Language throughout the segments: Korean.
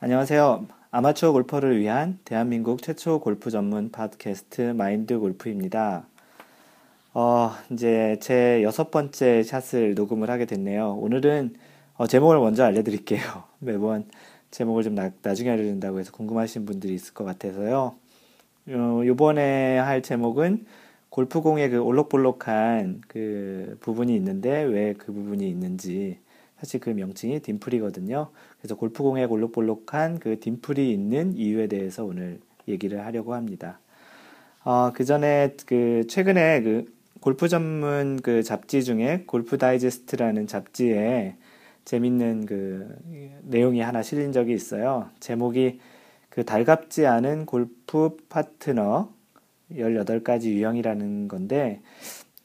안녕하세요. 아마추어 골퍼를 위한 대한민국 최초 골프 전문 팟캐스트 마인드 골프입니다. 어, 이제 제 여섯 번째 샷을 녹음을 하게 됐네요. 오늘은 어, 제목을 먼저 알려드릴게요. 매번 제목을 좀 나, 나중에 알려준다고 해서 궁금하신 분들이 있을 것 같아서요. 어, 요번에 할 제목은 골프공의 그 올록볼록한 그 부분이 있는데 왜 그 부분이 있는지 사실 그 명칭이 딤플이거든요. 그래서 골프공에 볼록볼록한 그 딤플이 있는 이유에 대해서 오늘 얘기를 하려고 합니다. 어, 그 전에 그 최근에 그 골프 전문 그 잡지 중에 골프 다이제스트라는 잡지에 재밌는 그 내용이 하나 실린 적이 있어요. 제목이 그 달갑지 않은 골프 파트너 18가지 유형이라는 건데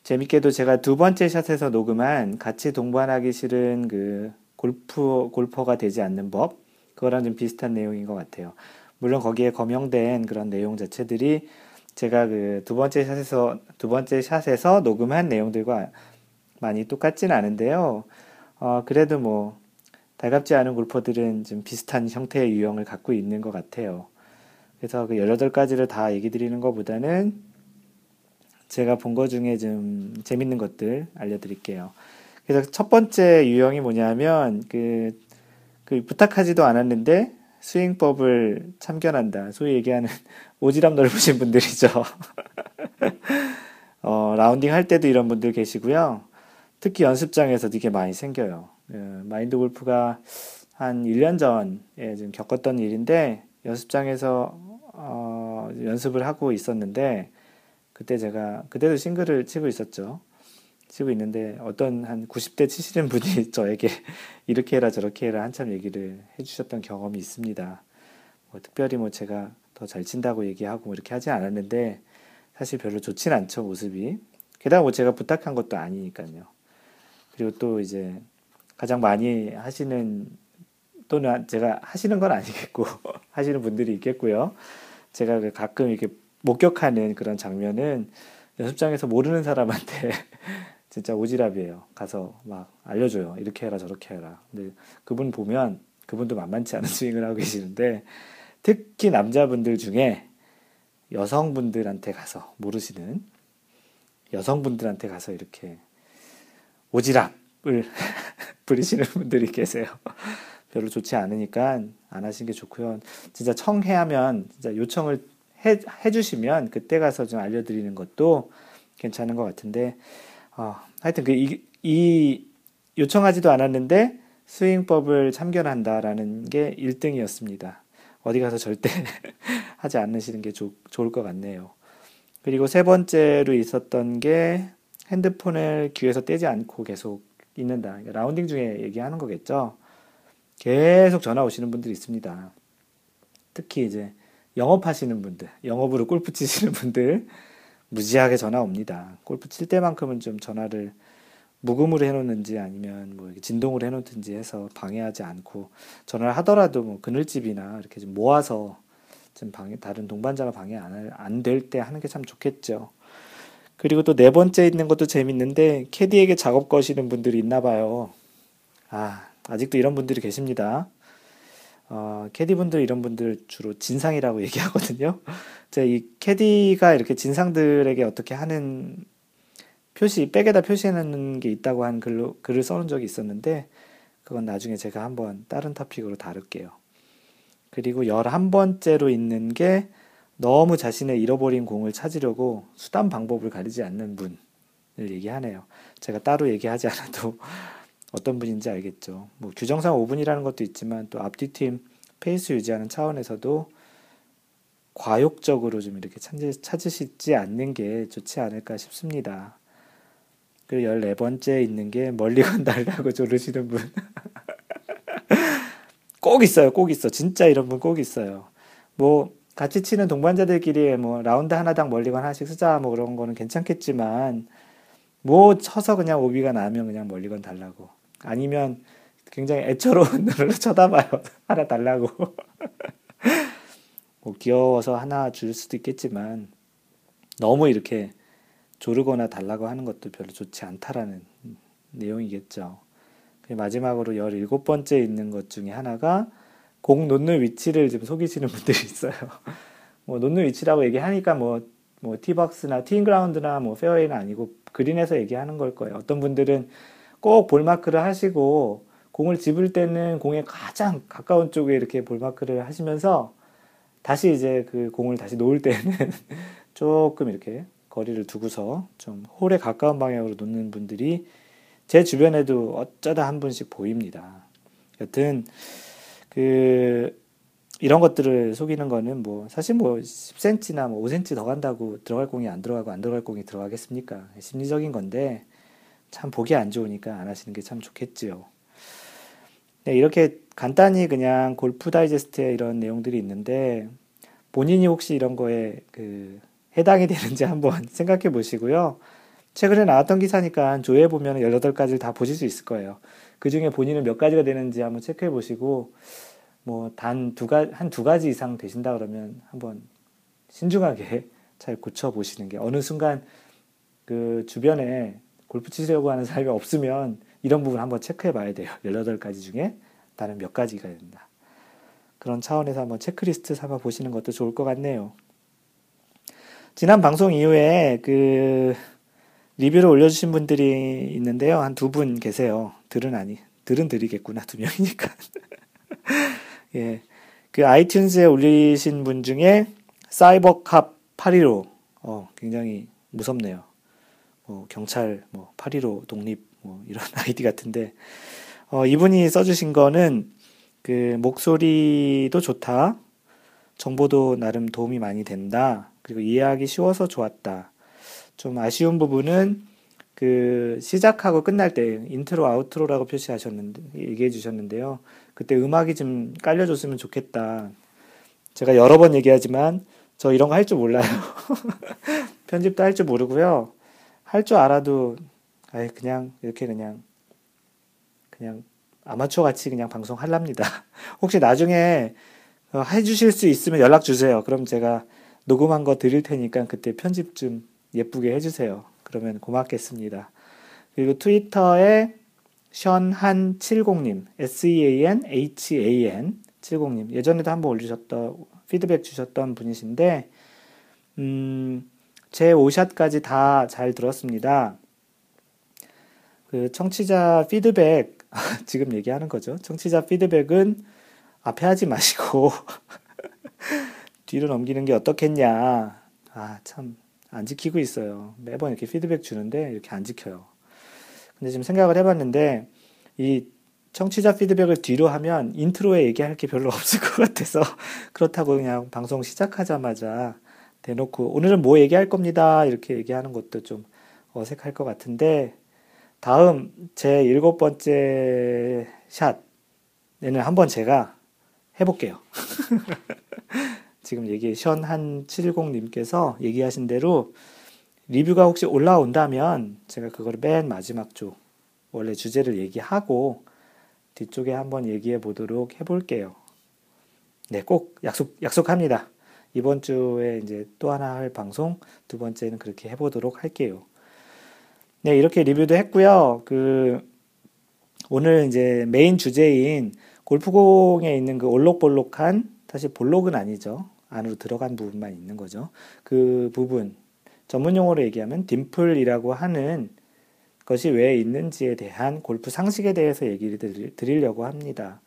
재밌게도 제가 두 번째 샷에서 녹음한 같이 동반하기 싫은 그 골프 골퍼가 되지 않는 법 그거랑 좀 비슷한 내용인 것 같아요. 물론 거기에 검명된 그런 내용 자체들이 제가 그 두 번째 샷에서 두 번째 샷에서 녹음한 내용들과 많이 똑같지는 않은데요. 어, 그래도 뭐 달갑지 않은 골퍼들은 좀 비슷한 형태의 유형을 갖고 있는 것 같아요. 그래서 그 18가지를 다 얘기 드리는 것보다는 제가 본것 중에 좀 재밌는 것들 알려드릴게요. 그래서 첫 번째 유형이 뭐냐면 그, 그 부탁하지도 않았는데 스윙법을 참견한다. 소위 얘기하는 오지랖 넓으신 분들이죠. 어, 라운딩 할 때도 이런 분들 계시고요. 특히 연습장에서 되게 많이 생겨요. 어, 마인드 골프가 한 1년 전에 좀 겪었던 일인데 연습장에서 어, 연습을 하고 있었는데 그때 제가 그때도 싱글을 치고 있었죠. 치고 있는데 어떤 한 90대 치시는 분이 저에게 이렇게 해라 저렇게 해라 한참 얘기를 해주셨던 경험이 있습니다. 뭐 특별히 뭐 제가 더 잘 친다고 얘기하고 뭐 이렇게 하지 않았는데 사실 별로 좋진 않죠 모습이. 게다가 뭐 제가 부탁한 것도 아니니까요. 그리고 또 이제 가장 많이 하시는 또는 제가 하시는 건 아니겠고 하시는 분들이 있겠고요. 제가 그 가끔 이렇게 목격하는 그런 장면은 연습장에서 모르는 사람한테 진짜 오지랖이에요. 가서 막 알려줘요. 이렇게 해라 저렇게 해라. 근데 그분 보면 그분도 만만치 않은 스윙을 하고 계시는데 특히 남자분들 중에 여성분들한테 가서 모르시는 여성분들한테 가서 이렇게 오지랖을 부리시는 분들이 계세요. 별로 좋지 않으니까 안 하시는 게 좋고요. 진짜 청해하면 진짜 요청을 해, 해주시면 그때 가서 좀 알려드리는 것도 괜찮은 것 같은데 어, 하여튼 그 이, 이 요청하지도 않았는데 스윙법을 참견한다라는 게 1등이었습니다. 어디 가서 절대 하지 않으시는 게 조, 좋을 것 같네요. 그리고 세 번째로 있었던 게 핸드폰을 귀에서 떼지 않고 계속 있는다. 라운딩 중에 얘기하는 거겠죠. 계속 전화 오시는 분들이 있습니다. 특히 이제 영업하시는 분들, 영업으로 골프 치시는 분들 무지하게 전화 옵니다. 골프 칠 때만큼은 좀 전화를 무음으로 해놓는지 아니면 뭐 진동으로 해놓든지 해서 방해하지 않고 전화를 하더라도 뭐 그늘집이나 이렇게 좀 모아서 좀 방해 다른 동반자가 방해 안 될 때 하는 게 참 좋겠죠. 그리고 또 네 번째 있는 것도 재밌는데 캐디에게 작업 거시는 분들이 있나 봐요. 아 아직도 이런 분들이 계십니다. 어, 캐디분들 이런 분들 주로 진상이라고 얘기하거든요. 제가 이 캐디가 이렇게 진상들에게 어떻게 하는 표시, 백에다 표시해놓는 게 있다고 한 글로, 글을 써놓은 적이 있었는데, 그건 나중에 제가 한번 다른 토픽으로 다룰게요. 그리고 열한 번째로 있는 게 너무 자신의 잃어버린 공을 찾으려고 수단 방법을 가리지 않는 분을 얘기하네요. 제가 따로 얘기하지 않아도 어떤 분인지 알겠죠. 뭐 규정상 5분이라는 것도 있지만 또 앞뒤 팀 페이스 유지하는 차원에서도 과욕적으로 좀 이렇게 찾으시지 않는 게 좋지 않을까 싶습니다. 그리고 14번째 있는 게 멀리건 달라고 조르시는 분. 꼭 있어요. 꼭 있어. 진짜 이런 분 꼭 있어요. 뭐 같이 치는 동반자들끼리 뭐 라운드 하나당 멀리건 하나씩 쓰자 뭐 그런 거는 괜찮겠지만 뭐 쳐서 그냥 오비가 나면 그냥 멀리건 달라고. 아니면 굉장히 애처로운 눈으로 쳐다봐요. 하나 달라고. 뭐 귀여워서 하나 줄 수도 있겠지만 너무 이렇게 조르거나 달라고 하는 것도 별로 좋지 않다라는 내용이겠죠. 마지막으로 17번째 있는 것 중에 하나가 공 놓는 위치를 지금 속이시는 분들이 있어요. 뭐 놓는 위치라고 얘기하니까 뭐, 뭐 티박스나 티인그라운드나 뭐 페어웨이는 아니고 그린에서 얘기하는 걸 거예요. 어떤 분들은 꼭 볼마크를 하시고 공을 집을 때는 공에 가장 가까운 쪽에 이렇게 볼마크를 하시면서 다시 이제 그 공을 다시 놓을 때는 조금 이렇게 거리를 두고서 좀 홀에 가까운 방향으로 놓는 분들이 제 주변에도 어쩌다 한 분씩 보입니다. 여튼 그 이런 것들을 속이는 거는 뭐 사실 뭐 10cm나 뭐 5cm 더 간다고 들어갈 공이 안 들어가고 안 들어갈 공이 들어가겠습니까? 심리적인 건데 참 보기 안 좋으니까 안 하시는 게 참 좋겠지요. 네, 이렇게 간단히 그냥 골프 다이제스트에 이런 내용들이 있는데 본인이 혹시 이런 거에 그 해당이 되는지 한번 생각해 보시고요. 최근에 나왔던 기사니까 조회해 보면 18가지를 다 보실 수 있을 거예요. 그 중에 본인은 몇 가지가 되는지 한번 체크해 보시고 뭐 단 두 가지 한 두 가지 이상 되신다 그러면 한번 신중하게 잘 고쳐 보시는 게 어느 순간 그 주변에 골프 치려고 하는 사람이 없으면 이런 부분 한번 체크해 봐야 돼요. 18가지 중에 나는 몇 가지가 된다. 그런 차원에서 한번 체크리스트 삼아 보시는 것도 좋을 것 같네요. 지난 방송 이후에 그 리뷰를 올려주신 분들이 있는데요. 한 두 분 계세요. 들은 아니, 들은 드리겠구나. 두 명이니까. 예. 그 아이튠즈에 올리신 분 중에 사이버캅 815. 어, 굉장히 무섭네요. 뭐, 경찰, 뭐, 815 독립, 뭐, 이런 아이디 같은데, 어, 이분이 써주신 거는 그 목소리도 좋다. 정보도 나름 도움이 많이 된다. 그리고 이해하기 쉬워서 좋았다. 좀 아쉬운 부분은 그 시작하고 끝날 때 intro outro라고 표시하셨는데 얘기해 주셨는데요. 그때 음악이 좀 깔려줬으면 좋겠다. 제가 여러 번 얘기하지만 저 이런 거 할 줄 몰라요. 편집도 할 줄 모르고요. 할 줄 알아도 아예 그냥 이렇게 그냥 그냥 아마추어 같이 그냥 방송 할랍니다. 혹시 나중에 어, 해주실 수 있으면 연락 주세요. 그럼 제가 녹음한 거 드릴 테니까 그때 편집 좀 예쁘게 해주세요. 그러면 고맙겠습니다. 그리고 트위터에 션한70님, S-E-A-N-H-A-N 70님. 예전에도 한번 올리셨던, 피드백 주셨던 분이신데, 음, 제 5샷까지 다 잘 들었습니다. 그 청취자 피드백, 지금 얘기하는 거죠. 청취자 피드백은 앞에 하지 마시고, 뒤로 넘기는 게 어떻겠냐. 아, 참, 안 지키고 있어요. 매번 이렇게 피드백 주는데 이렇게 안 지켜요. 근데 지금 생각을 해봤는데, 이 청취자 피드백을 뒤로 하면 intro에 얘기할 게 별로 없을 것 같아서, 그렇다고 그냥 방송 시작하자마자 대놓고, 오늘은 뭐 얘기할 겁니다. 이렇게 얘기하는 것도 좀 어색할 것 같은데, 다음 제 일곱 번째 샷에는 한번 제가 해볼게요. 지금 얘기 션한 710님께서 얘기하신 대로 리뷰가 혹시 올라온다면 제가 그걸 맨 마지막 쪽 원래 주제를 얘기하고 뒤쪽에 한번 얘기해 보도록 해볼게요. 네, 꼭 약속 약속합니다. 이번 주에 이제 또 하나 할 방송 두 번째는 그렇게 해보도록 할게요. 네, 이렇게 리뷰도 했고요. 그 오늘 이제 메인 주제인 골프공에 있는 그 올록볼록한 사실 볼록은 아니죠. 안으로 들어간 부분만 있는 거죠. 그 부분 전문 용어로 얘기하면 딤플이라고 하는 것이 왜 있는지에 대한 골프 상식에 대해서 얘기를 드리려고 합니다.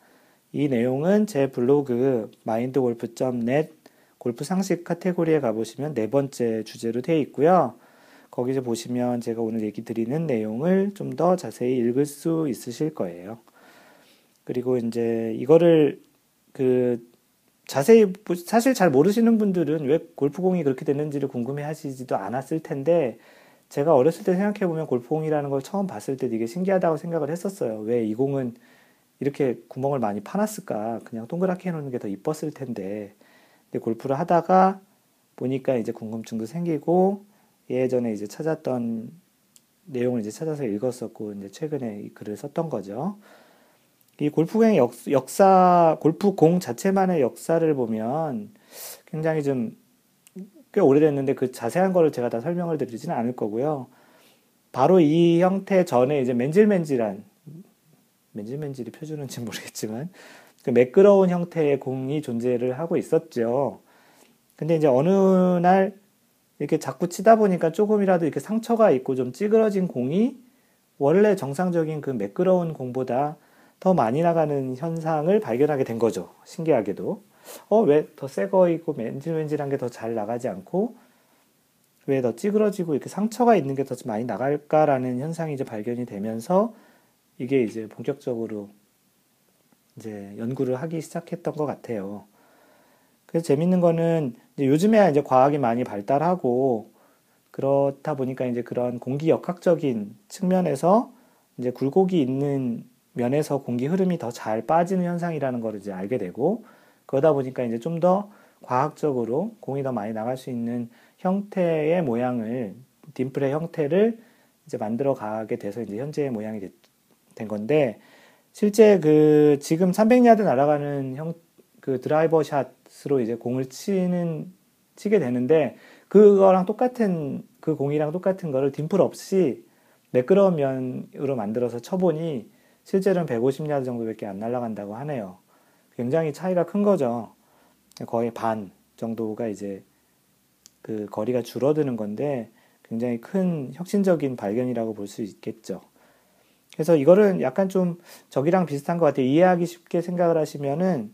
이 내용은 제 블로그 mindgolf.net 골프 상식 카테고리에 가보시면 네 번째 주제로 되어 있고요. 거기서 보시면 제가 오늘 얘기 드리는 내용을 좀 더 자세히 읽을 수 있으실 거예요. 그리고 이제 이거를 그 자세히 사실 잘 모르시는 분들은 왜 골프공이 그렇게 됐는지를 궁금해 하시지도 않았을 텐데 제가 어렸을 때 생각해 보면 골프공이라는 걸 처음 봤을 때 되게 신기하다고 생각을 했었어요. 왜 이 공은 이렇게 구멍을 많이 파놨을까? 그냥 동그랗게 해놓는 게 더 이뻤을 텐데. 근데 골프를 하다가 보니까 이제 궁금증도 생기고 예전에 이제 찾았던 내용을 이제 찾아서 읽었었고 이제 최근에 이 글을 썼던 거죠. 이 골프공의 역, 역사, 골프공 자체만의 역사를 보면 굉장히 좀 꽤 오래됐는데 그 자세한 거를 제가 다 설명을 드리지는 않을 거고요. 바로 이 형태 전에 이제 맨질맨질한 맨질맨질이 표준인지 모르겠지만 그 매끄러운 형태의 공이 존재를 하고 있었죠. 근데 이제 어느 날 이렇게 자꾸 치다 보니까 조금이라도 이렇게 상처가 있고 좀 찌그러진 공이 원래 정상적인 그 매끄러운 공보다 더 많이 나가는 현상을 발견하게 된 거죠. 신기하게도. 어, 왜 더 새 거이고 맨질맨질한 게 더 잘 나가지 않고 왜 더 찌그러지고 이렇게 상처가 있는 게 더 많이 나갈까라는 현상이 이제 발견이 되면서 이게 이제 본격적으로 이제 연구를 하기 시작했던 것 같아요. 그래서 재밌는 거는 이제 요즘에 이제 과학이 많이 발달하고 그렇다 보니까 이제 그런 공기 역학적인 측면에서 이제 굴곡이 있는 면에서 공기 흐름이 더 잘 빠지는 현상이라는 걸 이제 알게 되고 그러다 보니까 이제 좀 더 과학적으로 공이 더 많이 나갈 수 있는 형태의 모양을 딤플의 형태를 이제 만들어 가게 돼서 이제 현재의 모양이 된 건데 실제 그 지금 300야드 날아가는 형 그 드라이버 샷으로 이제 공을 치는 치게 되는데 그거랑 똑같은 그 공이랑 똑같은 거를 딤플 없이 매끄러운 면으로 만들어서 쳐보니 실제로는 150야드 정도밖에 안 날아간다고 하네요. 굉장히 차이가 큰 거죠. 거의 반 정도가 이제 그 거리가 줄어드는 건데 굉장히 큰 혁신적인 발견이라고 볼 수 있겠죠. 그래서 이거는 약간 좀 저기랑 비슷한 것 같아요. 이해하기 쉽게 생각을 하시면은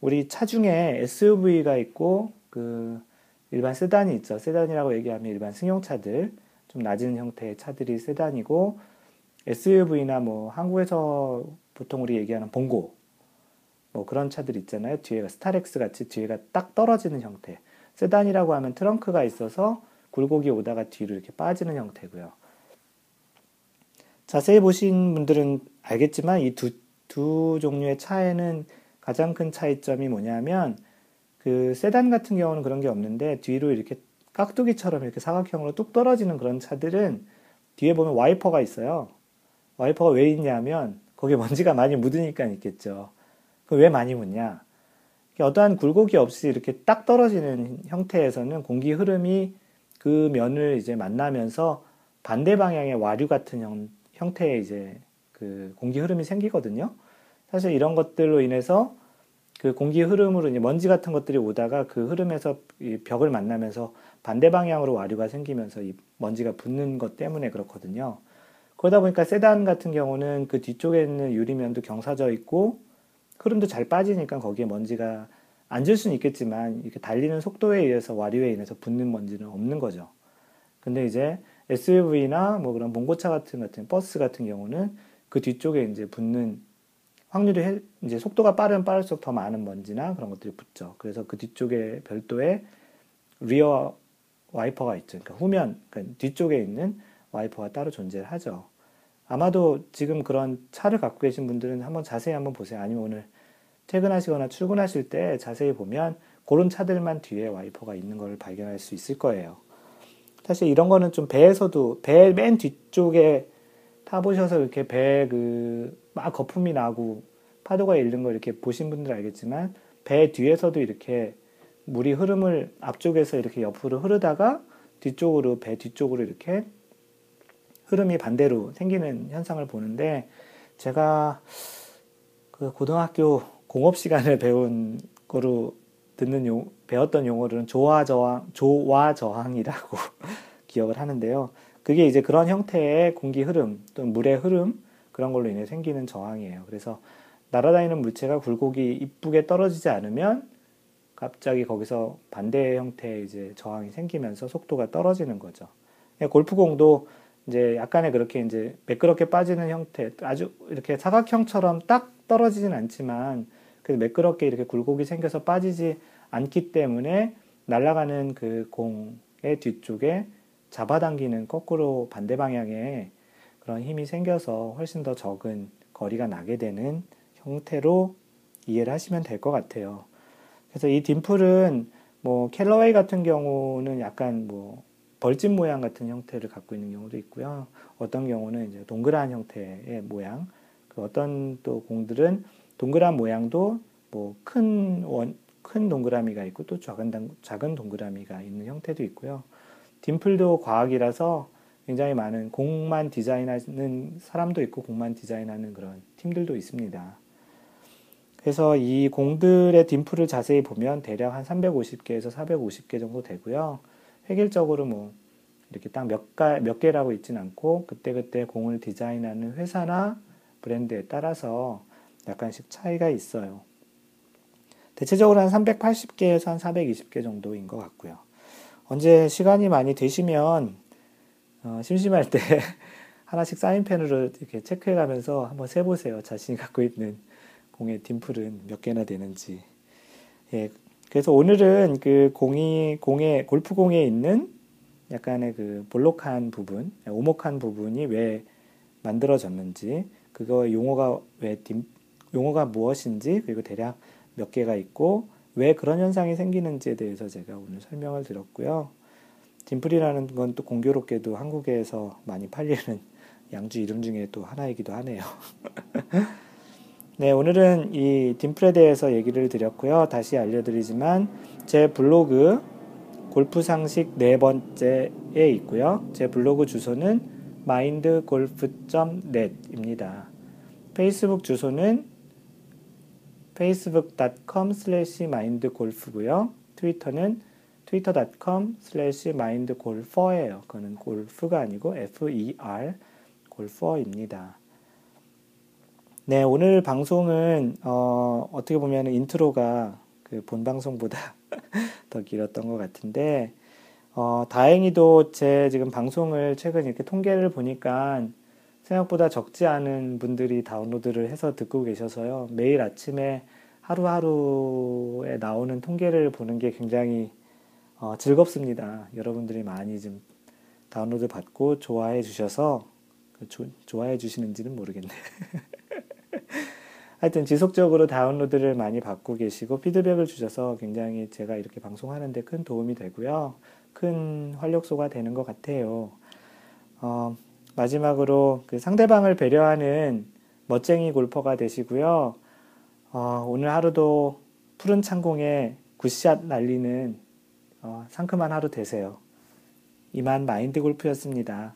우리 차 중에 SUV가 있고 그 일반 세단이 있죠. 세단이라고 얘기하면 일반 승용차들 좀 낮은 형태의 차들이 세단이고 SUV나 뭐 한국에서 보통 우리 얘기하는 봉고 뭐 그런 차들 있잖아요. 뒤에가 스타렉스 같이 뒤에가 딱 떨어지는 형태. 세단이라고 하면 트렁크가 있어서 굴곡이 오다가 뒤로 이렇게 빠지는 형태고요. 자세히 보신 분들은 알겠지만 이 두 두 종류의 차에는 가장 큰 차이점이 뭐냐면 그 세단 같은 경우는 그런 게 없는데 뒤로 이렇게 깍두기처럼 이렇게 사각형으로 뚝 떨어지는 그런 차들은 뒤에 보면 와이퍼가 있어요. 와이퍼가 왜 있냐면 거기에 먼지가 많이 묻으니까 있겠죠. 그 왜 많이 묻냐? 어떠한 굴곡이 없이 이렇게 딱 떨어지는 형태에서는 공기 흐름이 그 면을 이제 만나면서 반대 방향의 와류 같은 형, 형태의 이제 그 공기 흐름이 생기거든요. 사실 이런 것들로 인해서 그 공기 흐름으로 이제 먼지 같은 것들이 오다가 그 흐름에서 이 벽을 만나면서 반대 방향으로 와류가 생기면서 이 먼지가 붙는 것 때문에 그렇거든요. 그러다 보니까 세단 같은 경우는 그 뒤쪽에 있는 유리면도 경사져 있고 흐름도 잘 빠지니까 거기에 먼지가 앉을 수는 있겠지만 이렇게 달리는 속도에 의해서 와류에 인해서 붙는 먼지는 없는 거죠. 근데 이제 SUV나 뭐 그런 봉고차 같은 같은 버스 같은 경우는 그 뒤쪽에 이제 붙는 확률이 이제 속도가 빠르면 빠를수록 더 많은 먼지나 그런 것들이 붙죠. 그래서 그 뒤쪽에 별도의 rear 와이퍼가 있죠. 그러니까 후면, 그러니까 뒤쪽에 있는 와이퍼가 따로 존재하죠. 아마도 지금 그런 차를 갖고 계신 분들은 한번 자세히 한번 보세요. 아니면 오늘 퇴근하시거나 출근하실 때 자세히 보면 그런 차들만 뒤에 와이퍼가 있는 걸 발견할 수 있을 거예요. 사실 이런 거는 좀 배에서도 배 맨 뒤쪽에 타보셔서 이렇게 배 그 막 거품이 나고 파도가 일는 거 이렇게 보신 분들 알겠지만 배 뒤에서도 이렇게 물이 흐름을 앞쪽에서 이렇게 옆으로 흐르다가 뒤쪽으로 배 뒤쪽으로 이렇게 흐름이 반대로 생기는 현상을 보는데 제가 그 고등학교 공업 시간에 배운 거로 듣는 용, 배웠던 용어로는 조화 저항, 조화 저항이라고 기억을 하는데요. 그게 이제 그런 형태의 공기 흐름 또는 물의 흐름 그런 걸로 인해 생기는 저항이에요. 그래서 날아다니는 물체가 굴곡이 이쁘게 떨어지지 않으면 갑자기 거기서 반대 형태의 이제 저항이 생기면서 속도가 떨어지는 거죠. 골프공도 이제 약간의 그렇게 이제 매끄럽게 빠지는 형태, 아주 이렇게 사각형처럼 딱 떨어지진 않지만 그래서 매끄럽게 이렇게 굴곡이 생겨서 빠지지 않기 때문에 날아가는 그 공의 뒤쪽에 잡아당기는 거꾸로 반대 방향에 그런 힘이 생겨서 훨씬 더 적은 거리가 나게 되는 형태로 이해를 하시면 될 것 같아요. 그래서 이 딤플은 뭐 캘러웨이 같은 경우는 약간 뭐 벌집 모양 같은 형태를 갖고 있는 경우도 있고요. 어떤 경우는 이제 동그란 형태의 모양. 그 어떤 또 공들은 동그란 모양도 뭐 큰 원, 큰 동그라미가 있고 또 작은, 작은 동그라미가 있는 형태도 있고요. 딤플도 과학이라서 굉장히 많은 공만 디자인하는 사람도 있고 공만 디자인하는 그런 팀들도 있습니다. 그래서 이 공들의 딤플을 자세히 보면 대략 한 350개에서 450개 정도 되고요. 획일적으로 뭐 이렇게 딱몇몇 개라고 있진 않고 그때그때 공을 디자인하는 회사나 브랜드에 따라서 약간씩 차이가 있어요. 대체적으로 한 380개에서 한 420개 정도인 것 같고요. 언제 시간이 많이 되시면 어, 심심할 때 하나씩 사인펜으로 이렇게 체크해 가면서 한번 세보세요. 자신이 갖고 있는 공의 딤플은 몇 개나 되는지. 예, 그래서 오늘은 그 공이, 공에, 골프 공에 있는 약간의 그 볼록한 부분, 오목한 부분이 왜 만들어졌는지, 그거 용어가 왜 딤, 용어가 무엇인지, 그리고 대략 몇 개가 있고, 왜 그런 현상이 생기는지에 대해서 제가 오늘 설명을 드렸고요. 딤플이라는 건 또 공교롭게도 한국에서 많이 팔리는 양주 이름 중에 또 하나이기도 하네요. 네, 오늘은 이 딤플에 대해서 얘기를 드렸고요. 다시 알려드리지만 제 블로그 골프 상식 네 번째에 있고요. 제 블로그 주소는 mindgolf.net입니다. 페이스북 주소는 facebook.com slash mindgolf고요. 트위터는 twitter.com slash mindgolfer예요. 그거는 골프가 아니고 F-E-R 골퍼입니다. 네, 오늘 방송은 어, 어떻게 보면 인트로가 그 본 방송보다 더 길었던 것 같은데 어, 다행히도 제 지금 방송을 최근 이렇게 통계를 보니까 생각보다 적지 않은 분들이 다운로드를 해서 듣고 계셔서요. 매일 아침에 하루하루에 나오는 통계를 보는 게 굉장히 어, 즐겁습니다. 여러분들이 많이 좀 다운로드 받고 좋아해 주셔서 그 조, 좋아해 주시는지는 모르겠네. 하여튼 지속적으로 다운로드를 많이 받고 계시고 피드백을 주셔서 굉장히 제가 이렇게 방송하는데 큰 도움이 되고요. 큰 활력소가 되는 것 같아요. 어, 마지막으로 그 상대방을 배려하는 멋쟁이 골퍼가 되시고요. 어, 오늘 하루도 푸른 창공에 굿샷 날리는 어, 상큼한 하루 되세요. 이만 마인드 골프였습니다.